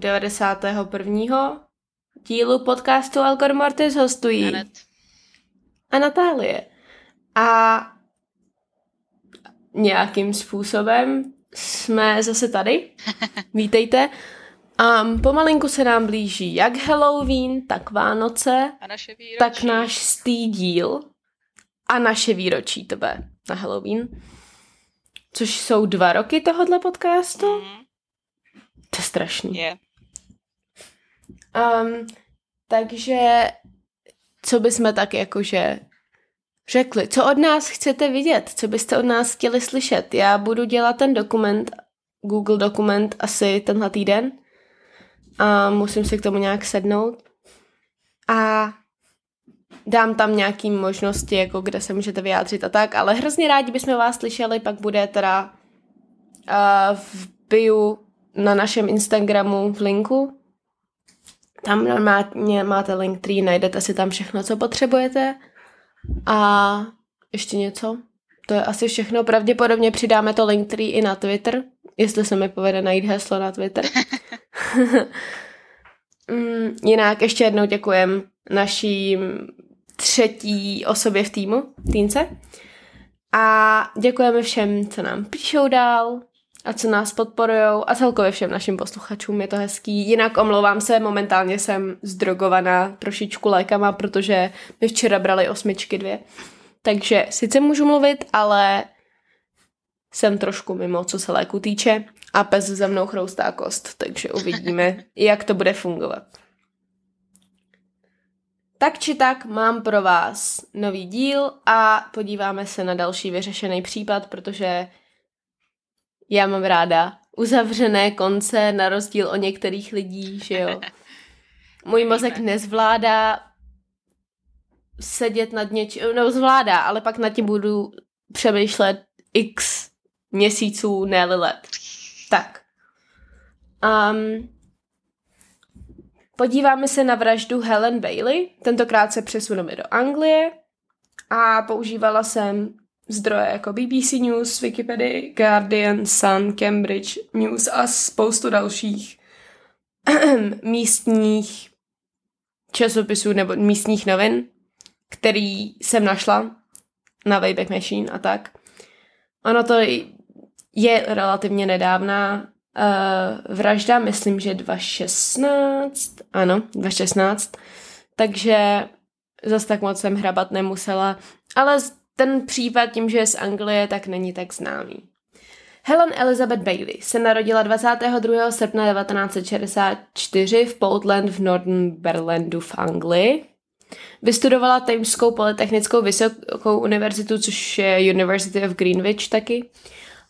91. dílu podcastu Algor Mortis hostují Anet. a Natálie. A nějakým způsobem jsme zase tady. Vítejte. Um, pomalinku se nám blíží jak Halloween, tak Vánoce, A naše výročí. tak náš stý díl a naše výročí to bude na Halloween. Což jsou dva roky tohohle podcastu. Mhm, To je strašný. Je. Um, takže co bychom tak jakože řekli? Co od nás chcete vidět? Co byste od nás chtěli slyšet? Já budu dělat ten dokument, Google dokument asi tenhle týden a musím si k tomu nějak sednout a dám tam nějaký možnosti, jako kde se můžete vyjádřit a tak, ale hrozně rádi bychom vás slyšeli, pak bude teda uh, v bio na našem Instagramu v linku. Tam normálně máte link, který najdete si tam všechno, co potřebujete. A ještě něco? To je asi všechno. Pravděpodobně přidáme to link, který i na Twitter, jestli se mi povede najít heslo na Twitter. Mm, Jinak ještě jednou děkujem naší třetí osobě v týmu, týnce. A děkujeme všem, co nám píšou dál a co nás podporujou a celkově všem našim posluchačům je to hezký. Jinak omlouvám se, momentálně jsem zdrogovaná trošičku lékama, protože mi včera brali osmičky dvě. Takže sice můžu mluvit, ale jsem trošku mimo, co se léku týče a pes za mnou chroustá kost, takže uvidíme, jak to bude fungovat. Tak či tak mám pro vás nový díl a podíváme se na další vyřešený případ, protože já mám ráda uzavřené konce na rozdíl od některých lidí, že jo. Můj mozek nezvládá sedět nad něčím, no zvládá, ale pak nad tím budu přemýšlet x měsíců, ne let. Tak. Um, podíváme se na vraždu Helen Bailey. Tentokrát se přesuneme do Anglie a používala jsem zdroje jako BBC News, Wikipedia, Guardian, Sun, Cambridge News a spoustu dalších místních časopisů nebo místních novin, který jsem našla na Wayback Machine a tak. Ono to je relativně nedávná uh, vražda, myslím, že 2016, ano, 2016, takže zase tak moc jsem hrabat nemusela, ale ten případ tím, že je z Anglie, tak není tak známý. Helen Elizabeth Bailey se narodila 22. srpna 1964 v Portland v Northumberlandu v Anglii. Vystudovala Thameskou polytechnickou vysokou univerzitu, což je University of Greenwich taky,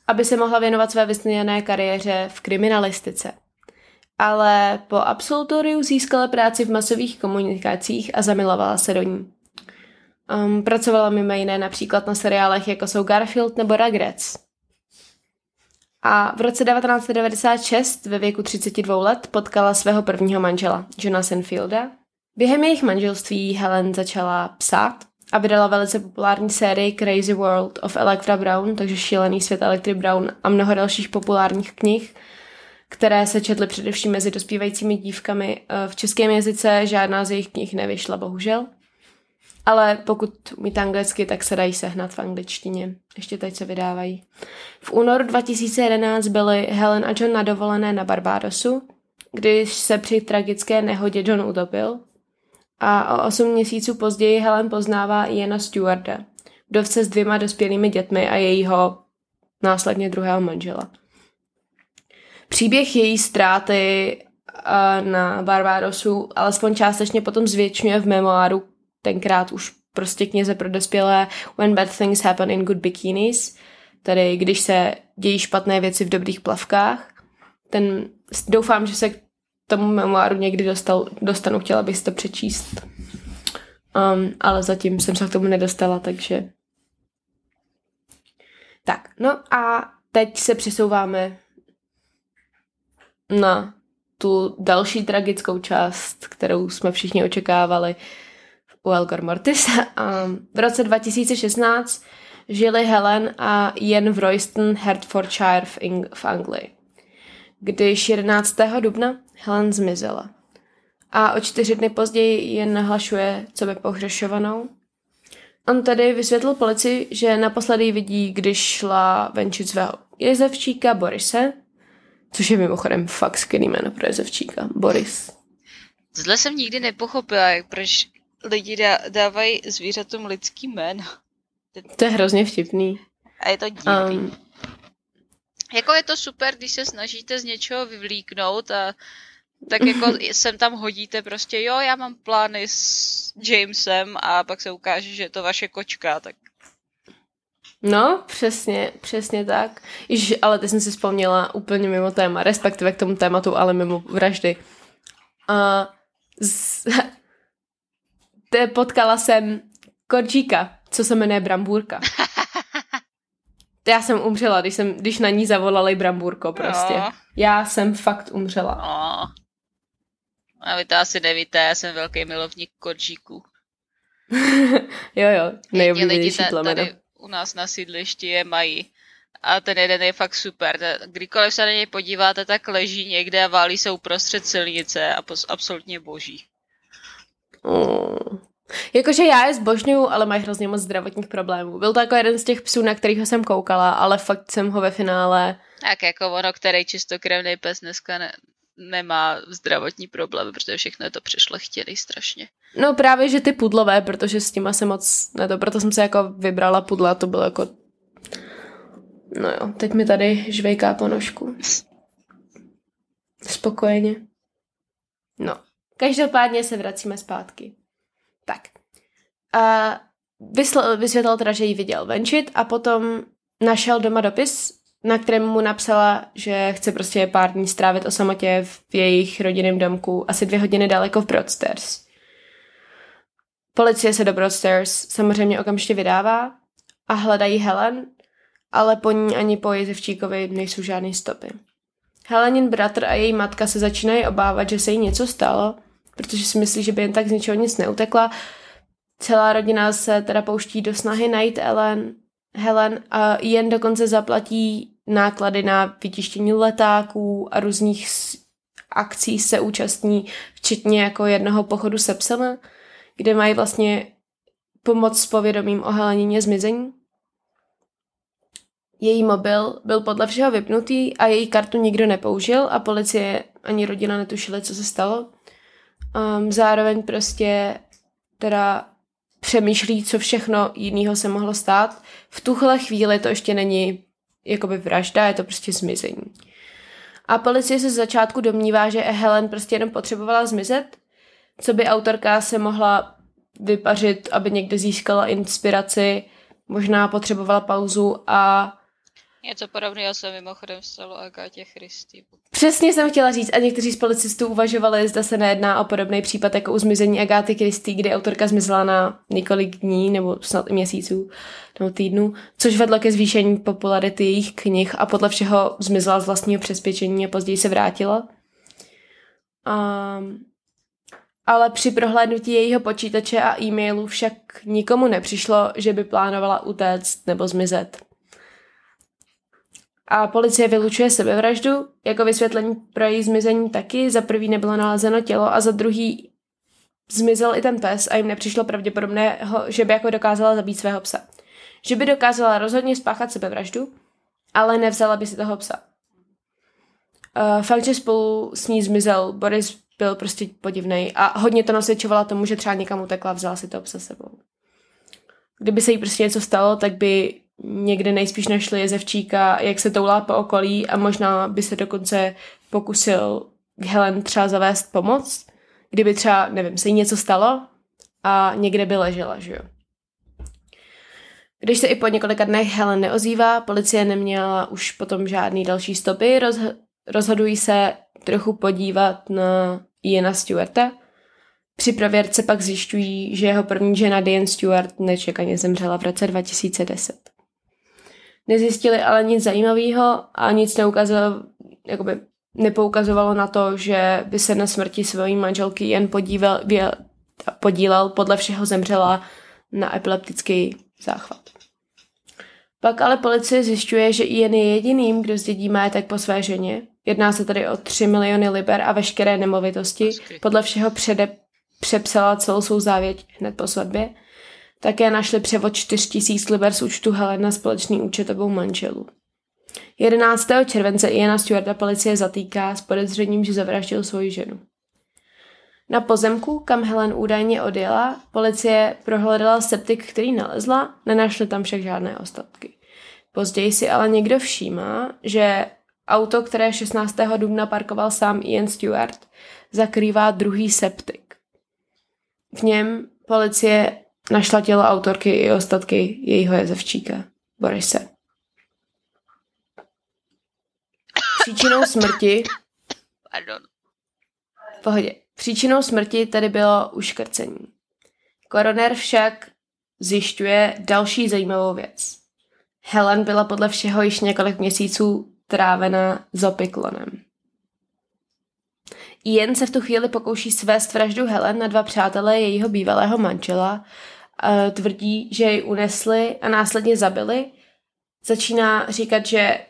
aby se mohla věnovat své vysněné kariéře v kriminalistice. Ale po absolutoriu získala práci v masových komunikacích a zamilovala se do ní. Um, pracovala mimo jiné například na seriálech jako jsou Garfield nebo Rugrats. A v roce 1996 ve věku 32 let potkala svého prvního manžela, Johna Senfielda. Během jejich manželství Helen začala psát a vydala velice populární sérii Crazy World of Electra Brown, takže Šílený svět Electry Brown a mnoho dalších populárních knih, které se četly především mezi dospívajícími dívkami. V českém jazyce žádná z jejich knih nevyšla, bohužel. Ale pokud umíte anglicky, tak se dají sehnat v angličtině. Ještě teď se vydávají. V únoru 2011 byli Helen a John na dovolené na Barbadosu, když se při tragické nehodě John utopil. A o 8 měsíců později Helen poznává Iana Stewarda, dovce s dvěma dospělými dětmi a jejího následně druhého manžela. Příběh její ztráty na Barbadosu alespoň částečně potom zvětšňuje v memoáru tenkrát už prostě knize pro dospělé When Bad Things Happen in Good Bikinis, tedy když se dějí špatné věci v dobrých plavkách. Ten, doufám, že se tomu memoáru někdy dostal, dostanu, chtěla bych si to přečíst. Um, ale zatím jsem se k tomu nedostala, takže... Tak, no a teď se přesouváme na tu další tragickou část, kterou jsme všichni očekávali u Elgar Mortis. Um, v roce 2016 žili Helen a Ian v Royston, Hertfordshire v, Ing- v Anglii. Když 11. dubna Helen zmizela. A o čtyři dny později jen nahlašuje, co by pohřešovanou. On tady vysvětlil policii, že naposledy vidí, když šla venčit svého jezevčíka Borise, což je mimochodem fakt skvělý jméno pro jezevčíka, Boris. Tohle jsem nikdy nepochopila, jak proč lidi dá, dávají zvířatům lidský jméno. To je hrozně vtipný. A je to divný. Um, jako je to super, když se snažíte z něčeho vyvlíknout a tak jako sem tam hodíte prostě, jo, já mám plány s Jamesem a pak se ukáže, že je to vaše kočka, tak No, přesně, přesně tak. Již, ale teď jsem si vzpomněla úplně mimo téma, respektive k tomu tématu, ale mimo vraždy. A z, te, potkala jsem korčíka, co se jmenuje Brambůrka. Já jsem umřela, když, jsem, když na ní zavolali Brambůrko prostě. No. Já jsem fakt umřela. No. A vy to asi nevíte, já jsem velký milovník korčíků. jo, jo, nejoblíbenější plemeno. Tady u nás na sídlišti je mají. A ten jeden je fakt super. Kdykoliv se na něj podíváte, tak leží někde a válí se uprostřed silnice a pos- absolutně boží. Mm. Jakože já je zbožňuju, ale mají hrozně moc zdravotních problémů. Byl to jako jeden z těch psů, na kterých jsem koukala, ale fakt jsem ho ve finále... Tak jako ono, který čistokrevný pes dneska ne, nemá zdravotní problémy, protože všechno je to přešlechtěný strašně. No právě, že ty pudlové, protože s tím asi moc ne to, proto jsem se jako vybrala pudla, to bylo jako no jo, teď mi tady žvejká po nožku. Spokojeně. No, každopádně se vracíme zpátky. Tak. A vysvětlil teda, že ji viděl venčit a potom našel doma dopis na kterém mu napsala, že chce prostě pár dní strávit o samotě v jejich rodinném domku, asi dvě hodiny daleko v Broadstairs. Policie se do Broadstairs samozřejmě okamžitě vydává a hledají Helen, ale po ní ani po Jezevčíkovi nejsou žádné stopy. Helenin bratr a její matka se začínají obávat, že se jí něco stalo, protože si myslí, že by jen tak z ničeho nic neutekla. Celá rodina se teda pouští do snahy najít Ellen, Helen a jen dokonce zaplatí náklady na vytištění letáků a různých akcí se účastní, včetně jako jednoho pochodu se psem, kde mají vlastně pomoc s povědomím o Helenině zmizení. Její mobil byl podle všeho vypnutý a její kartu nikdo nepoužil a policie ani rodina netušili, co se stalo. Um, zároveň prostě teda přemýšlí, co všechno jiného se mohlo stát. V tuhle chvíli to ještě není jakoby vražda, je to prostě zmizení. A policie se z začátku domnívá, že Helen prostě jenom potřebovala zmizet, co by autorka se mohla vypařit, aby někde získala inspiraci, možná potřebovala pauzu a Něco podobného se mimochodem stalo Agátě Christy. Přesně jsem chtěla říct a někteří z policistů uvažovali, zda se nejedná o podobný případ jako u zmizení Agáty Christy, kdy autorka zmizela na několik dní nebo snad i měsíců nebo týdnů, což vedlo ke zvýšení popularity jejich knih a podle všeho zmizela z vlastního přesvědčení a později se vrátila. Um, ale při prohlédnutí jejího počítače a e-mailu však nikomu nepřišlo, že by plánovala utéct nebo zmizet a policie vylučuje sebevraždu. Jako vysvětlení pro její zmizení taky. Za prvý nebylo nalezeno tělo a za druhý zmizel i ten pes a jim nepřišlo pravděpodobného, že by jako dokázala zabít svého psa. Že by dokázala rozhodně spáchat sebevraždu, ale nevzala by si toho psa. Uh, fakt, že spolu s ní zmizel Boris byl prostě podivný a hodně to nasvědčovalo tomu, že třeba někam utekla a vzala si toho psa sebou. Kdyby se jí prostě něco stalo, tak by někde nejspíš našli jezevčíka, jak se toulá po okolí a možná by se dokonce pokusil Helen třeba zavést pomoc, kdyby třeba, nevím, se jí něco stalo a někde by ležela, že jo. Když se i po několika dnech Helen neozývá, policie neměla už potom žádný další stopy, rozh- rozhodují se trochu podívat na Iana Stewarta. Při prověrce pak zjišťují, že jeho první žena Diane Stewart nečekaně zemřela v roce 2010. Nezjistili ale nic zajímavého a nic neukázalo, jakoby nepoukazovalo na to, že by se na smrti své manželky jen podíval, podílel, podle všeho zemřela na epileptický záchvat. Pak ale policie zjišťuje, že Ian je jediným, kdo zdědí majetek po své ženě. Jedná se tedy o 3 miliony liber a veškeré nemovitosti. Podle všeho přede, přepsala celou svou závěť hned po svatbě. Také našli převod 4 tisíc liber z účtu Helen na společný účet obou manželů. 11. července Iana Stewarta policie zatýká s podezřením, že zavraždil svoji ženu. Na pozemku, kam Helen údajně odjela, policie prohledala septik, který nalezla, nenašli tam však žádné ostatky. Později si ale někdo všímá, že auto, které 16. dubna parkoval sám Ian Stewart, zakrývá druhý septik. V něm policie našla tělo autorky i ostatky jejího jezevčíka, Borise. Příčinou smrti... Pardon. V pohodě. Příčinou smrti tedy bylo uškrcení. Koroner však zjišťuje další zajímavou věc. Helen byla podle všeho již několik měsíců trávena zopiklonem. Ian se v tu chvíli pokouší svést vraždu Helen na dva přátelé jejího bývalého manžela. Tvrdí, že jej unesli a následně zabili. Začíná říkat, že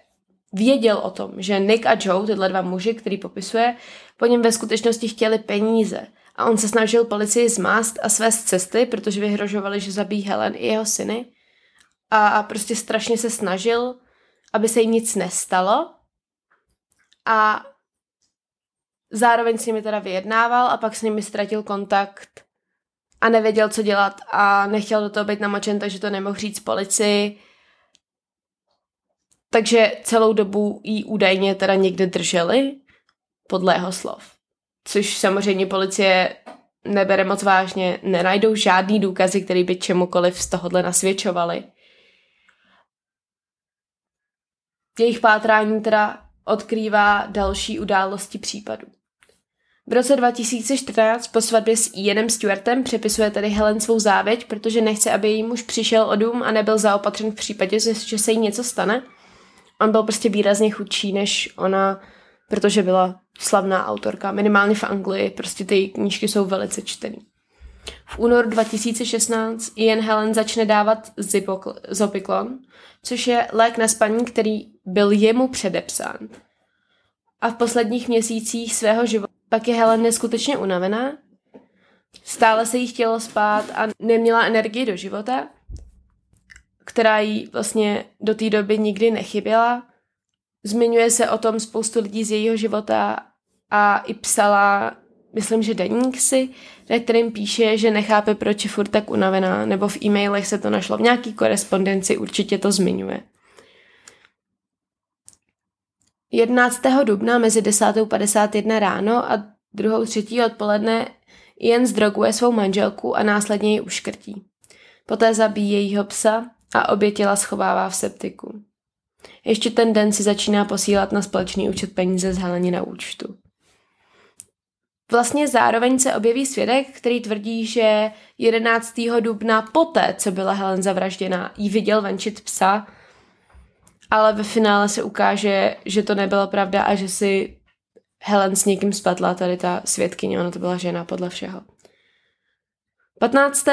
věděl o tom, že Nick a Joe, tyhle dva muži, který popisuje, po něm ve skutečnosti chtěli peníze. A on se snažil policii zmást a svést cesty, protože vyhrožovali, že zabíjí Helen i jeho syny. A prostě strašně se snažil, aby se jim nic nestalo. A zároveň s nimi teda vyjednával a pak s nimi ztratil kontakt a nevěděl, co dělat a nechtěl do toho být namočen, takže to nemohl říct policii takže celou dobu jí údajně teda někde drželi, podle jeho slov. Což samozřejmě policie nebere moc vážně, nenajdou žádný důkazy, který by čemukoliv z tohohle nasvědčovali. Jejich pátrání teda odkrývá další události případu. V roce 2014 po svatbě s Ianem Stewartem přepisuje tedy Helen svou závěť, protože nechce, aby její muž přišel o dům a nebyl zaopatřen v případě, že se jí něco stane – on byl prostě výrazně chudší než ona, protože byla slavná autorka. Minimálně v Anglii prostě ty knížky jsou velice čtený. V únoru 2016 Ian Helen začne dávat Zopiklon, což je lék na spaní, který byl jemu předepsán. A v posledních měsících svého života pak je Helen neskutečně unavená, stále se jí chtělo spát a neměla energii do života která jí vlastně do té doby nikdy nechyběla. Zmiňuje se o tom spoustu lidí z jejího života a i psala, myslím, že deník si, ve kterým píše, že nechápe, proč je furt tak unavená, nebo v e-mailech se to našlo, v nějaký korespondenci určitě to zmiňuje. 11. dubna mezi 10.51 ráno a 2.3. odpoledne jen zdroguje svou manželku a následně ji uškrtí. Poté zabíjí jejího psa a obě těla schovává v septiku. Ještě ten den si začíná posílat na společný účet peníze z Heleně na účtu. Vlastně zároveň se objeví svědek, který tvrdí, že 11. dubna poté, co byla Helen zavražděna, jí viděl venčit psa, ale ve finále se ukáže, že to nebyla pravda a že si Helen s někým spatla, tady ta svědkyně, ona to byla žena podle všeho. 15.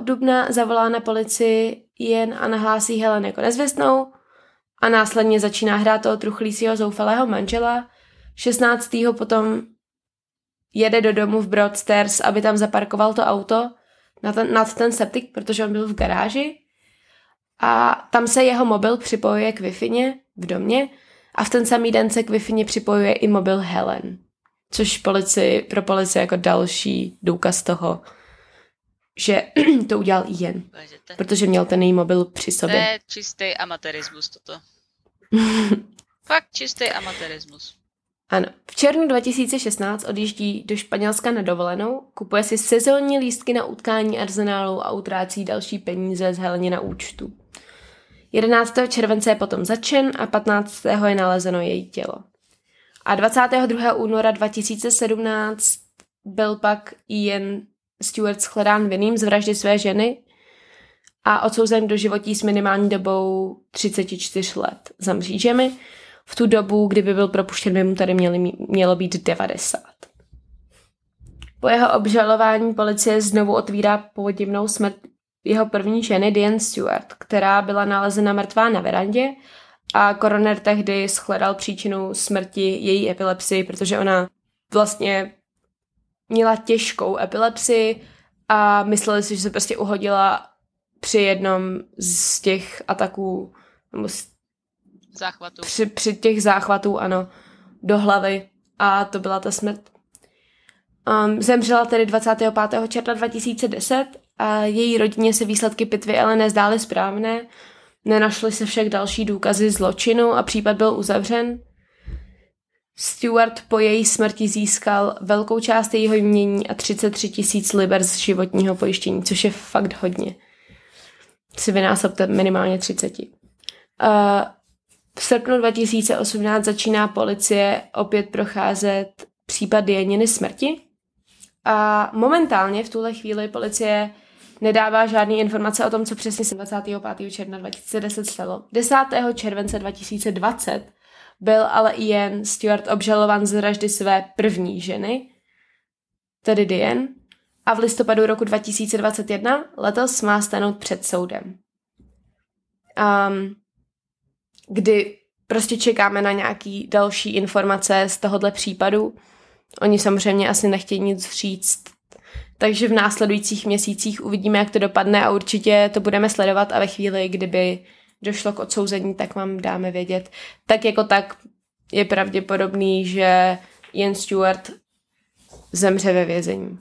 dubna zavolá na policii jen a nahlásí Helen jako nezvěstnou a následně začíná hrát toho truchlícího zoufalého manžela. 16. potom jede do domu v Broadstairs, aby tam zaparkoval to auto nad ten, nad ten septik, protože on byl v garáži a tam se jeho mobil připojuje k wi v domě a v ten samý den se k wi připojuje i mobil Helen, což polici, pro policii jako další důkaz toho, že to udělal jen, protože měl ten její mobil při sobě. To je čistý amatérismus toto. Fakt čistý amatérismus. Ano. V červnu 2016 odjíždí do Španělska na dovolenou, kupuje si sezónní lístky na utkání arzenálu a utrácí další peníze z Heleně na účtu. 11. července je potom začen a 15. je nalezeno její tělo. A 22. února 2017 byl pak Ian Stewart shledán vinným z vraždy své ženy a odsouzen do životí s minimální dobou 34 let za mřížemi. V tu dobu, kdyby byl propuštěn, by mu tady měli, mělo být 90. Po jeho obžalování policie znovu otvírá podivnou smrt jeho první ženy Diane Stewart, která byla nalezena mrtvá na verandě a koroner tehdy shledal příčinu smrti její epilepsii, protože ona vlastně měla těžkou epilepsii a mysleli si, že se prostě uhodila při jednom z těch ataků, nebo záchvatů. Při, při těch záchvatů, ano, do hlavy a to byla ta smrt. Um, zemřela tedy 25. června 2010 a její rodině se výsledky pitvy ale nezdály správné. Nenašly se však další důkazy zločinu a případ byl uzavřen. Stewart po její smrti získal velkou část jejího jmění a 33 tisíc liber z životního pojištění, což je fakt hodně. Si vynásobte minimálně 30. Uh, v srpnu 2018 začíná policie opět procházet případ Janiny smrti a momentálně v tuhle chvíli policie nedává žádné informace o tom, co přesně se 25. června 2010 stalo. 10. července 2020 byl ale Ian Stewart obžalován z vraždy své první ženy, tedy Diane, a v listopadu roku 2021 letos má stanout před soudem. Um, kdy prostě čekáme na nějaký další informace z tohohle případu. Oni samozřejmě asi nechtějí nic říct, takže v následujících měsících uvidíme, jak to dopadne a určitě to budeme sledovat a ve chvíli, kdyby došlo k odsouzení, tak vám dáme vědět. Tak jako tak je pravděpodobný, že Ian Stewart zemře ve vězení.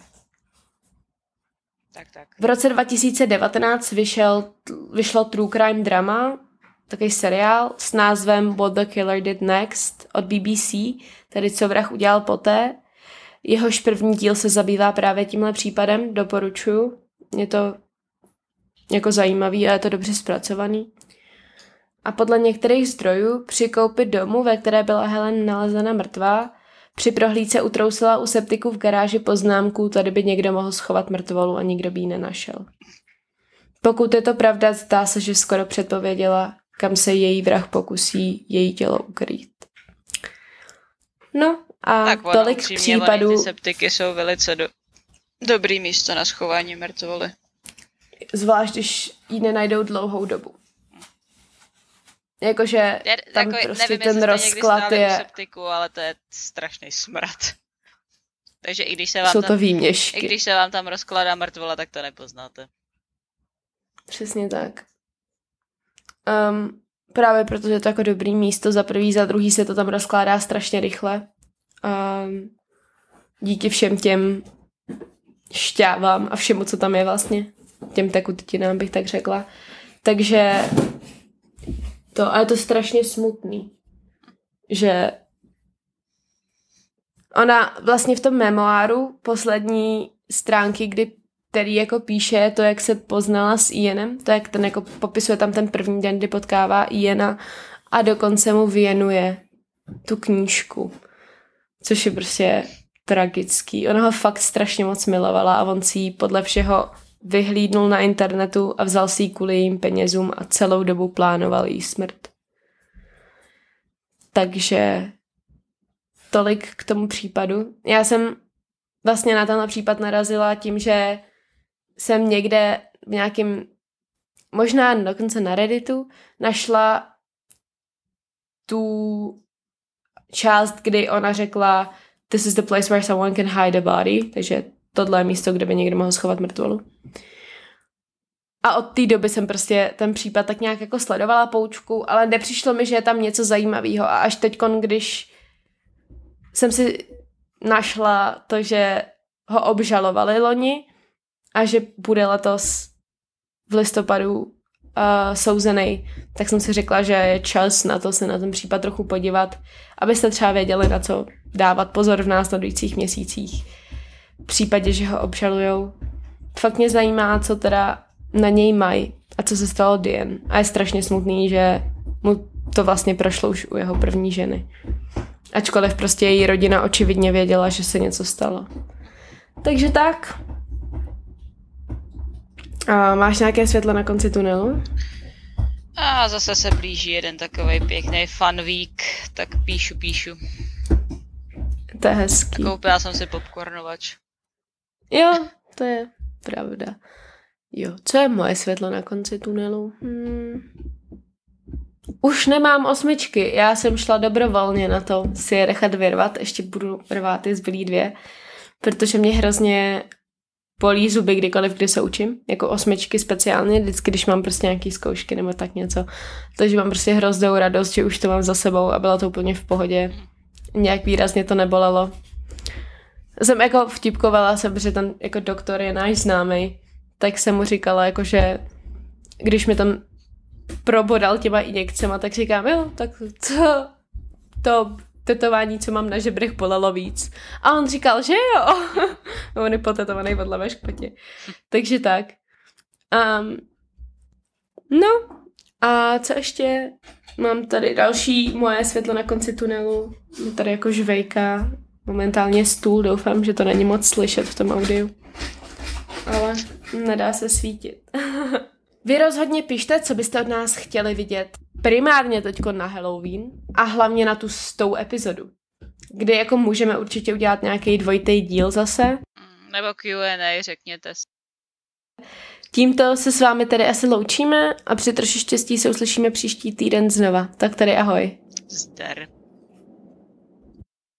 Tak, tak. V roce 2019 vyšel, vyšlo True Crime drama, takový seriál s názvem What the Killer Did Next od BBC, tedy co vrah udělal poté. Jehož první díl se zabývá právě tímhle případem, doporučuju. Je to jako zajímavý a je to dobře zpracovaný. A podle některých zdrojů při koupi domu, ve které byla Helen nalezena mrtvá, při prohlídce utrousila u septiku v garáži poznámku, tady by někdo mohl schovat mrtvolu a nikdo by ji nenašel. Pokud je to pravda, zdá se, že skoro předpověděla, kam se její vrah pokusí její tělo ukrýt. No a tak ono, tolik případů... Septiky jsou velice do... dobrý místo na schování mrtvoly. Zvlášť, když ji nenajdou dlouhou dobu. Jakože tam jako, prostě nevím, ten rozklad je... septiku, ale to je strašný smrad. Takže i když se vám Jsou tam, to výměšky. I když se vám tam rozkládá mrtvola, tak to nepoznáte. Přesně tak. Um, právě protože je to jako dobrý místo, za prvý, za druhý se to tam rozkládá strašně rychle. Um, díky všem těm šťávám a všemu, co tam je vlastně. Těm tekutinám bych tak řekla. Takže to, a je to strašně smutný, že ona vlastně v tom memoáru poslední stránky, kdy který jako píše to, jak se poznala s Ianem, to, jak ten jako popisuje tam ten první den, kdy potkává Iana a dokonce mu věnuje tu knížku, což je prostě tragický. Ona ho fakt strašně moc milovala a on si ji podle všeho vyhlídnul na internetu a vzal si ji kvůli jejím penězům a celou dobu plánoval její smrt. Takže tolik k tomu případu. Já jsem vlastně na tenhle případ narazila tím, že jsem někde v nějakým, možná dokonce na Redditu, našla tu část, kdy ona řekla this is the place where someone can hide a body, takže tohle je místo, kde by někdo mohl schovat mrtvolu. A od té doby jsem prostě ten případ tak nějak jako sledovala poučku, ale nepřišlo mi, že je tam něco zajímavého. A až teď, když jsem si našla to, že ho obžalovali loni, a že bude letos v listopadu uh, souzený, tak jsem si řekla, že je čas na to se na ten případ trochu podívat, abyste třeba věděli, na co dávat pozor v následujících měsících. V případě, že ho obžalujou. Fakt mě zajímá, co teda na něj mají a co se stalo Dian. A je strašně smutný, že mu to vlastně prošlo už u jeho první ženy. Ačkoliv prostě její rodina očividně věděla, že se něco stalo. Takže tak. A máš nějaké světlo na konci tunelu? A zase se blíží jeden takový pěkný fun week, tak píšu, píšu. To je hezký. Koupila jsem si popcornovač. Jo, to je pravda. Jo, co je moje světlo na konci tunelu? Hmm. Už nemám osmičky, já jsem šla dobrovolně na to si je nechat vyrvat, ještě budu rvát ty zbylý dvě, protože mě hrozně bolí zuby kdykoliv, kdy se učím, jako osmičky speciálně, vždycky, když mám prostě nějaký zkoušky nebo tak něco. Takže mám prostě hroznou radost, že už to mám za sebou a bylo to úplně v pohodě. Nějak výrazně to nebolelo. Jsem jako vtipkovala jsem, že ten jako doktor je náš známý, tak jsem mu říkala, jako že když mi tam probodal těma injekcema, tak říkám, jo, tak to, to tetování, co mám na žebrech, bolelo víc. A on říkal, že jo. on je potetovaný vedle ve špatě. Takže tak. Um, no, a co ještě? Mám tady další moje světlo na konci tunelu. Je tady jako žvejka. Momentálně stůl, doufám, že to není moc slyšet v tom audiu. Ale nedá se svítit. Vy rozhodně pište, co byste od nás chtěli vidět. Primárně teďko na Halloween a hlavně na tu stou epizodu. Kdy jako můžeme určitě udělat nějaký dvojitý díl zase. Mm, Nebo Q&A, řekněte si. Tímto se s vámi tedy asi loučíme a při troši štěstí se uslyšíme příští týden znova. Tak tady ahoj. Zdar.